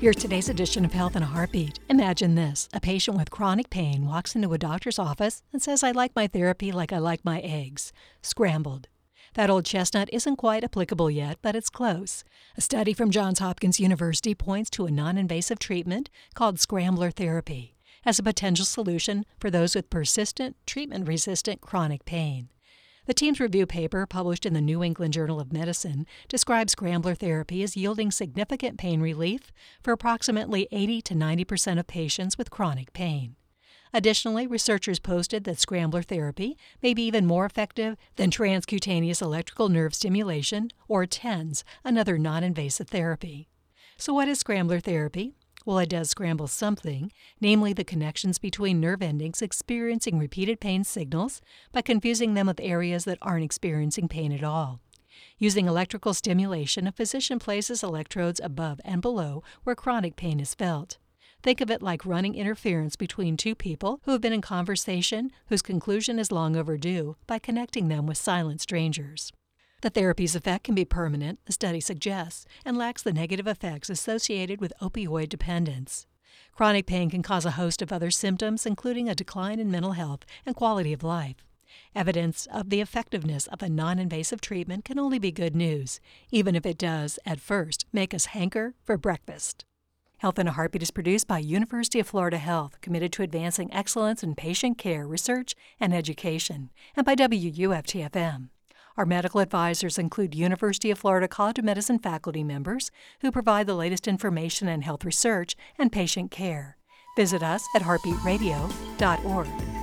Here's today's edition of Health in a Heartbeat. Imagine this a patient with chronic pain walks into a doctor's office and says, I like my therapy like I like my eggs scrambled. That old chestnut isn't quite applicable yet, but it's close. A study from Johns Hopkins University points to a non invasive treatment called scrambler therapy as a potential solution for those with persistent, treatment resistant chronic pain. The team's review paper, published in the New England Journal of Medicine, describes scrambler therapy as yielding significant pain relief for approximately 80 to 90 percent of patients with chronic pain. Additionally, researchers posted that scrambler therapy may be even more effective than transcutaneous electrical nerve stimulation, or TENS, another non invasive therapy. So, what is scrambler therapy? Well, it does scramble something, namely the connections between nerve endings experiencing repeated pain signals, by confusing them with areas that aren't experiencing pain at all. Using electrical stimulation, a physician places electrodes above and below where chronic pain is felt. Think of it like running interference between two people who have been in conversation whose conclusion is long overdue by connecting them with silent strangers. The therapy's effect can be permanent, the study suggests, and lacks the negative effects associated with opioid dependence. Chronic pain can cause a host of other symptoms, including a decline in mental health and quality of life. Evidence of the effectiveness of a non invasive treatment can only be good news, even if it does, at first, make us hanker for breakfast. Health in a Heartbeat is produced by University of Florida Health, committed to advancing excellence in patient care, research, and education, and by WUFTFM. Our medical advisors include University of Florida College of Medicine faculty members who provide the latest information in health research and patient care. Visit us at heartbeatradio.org.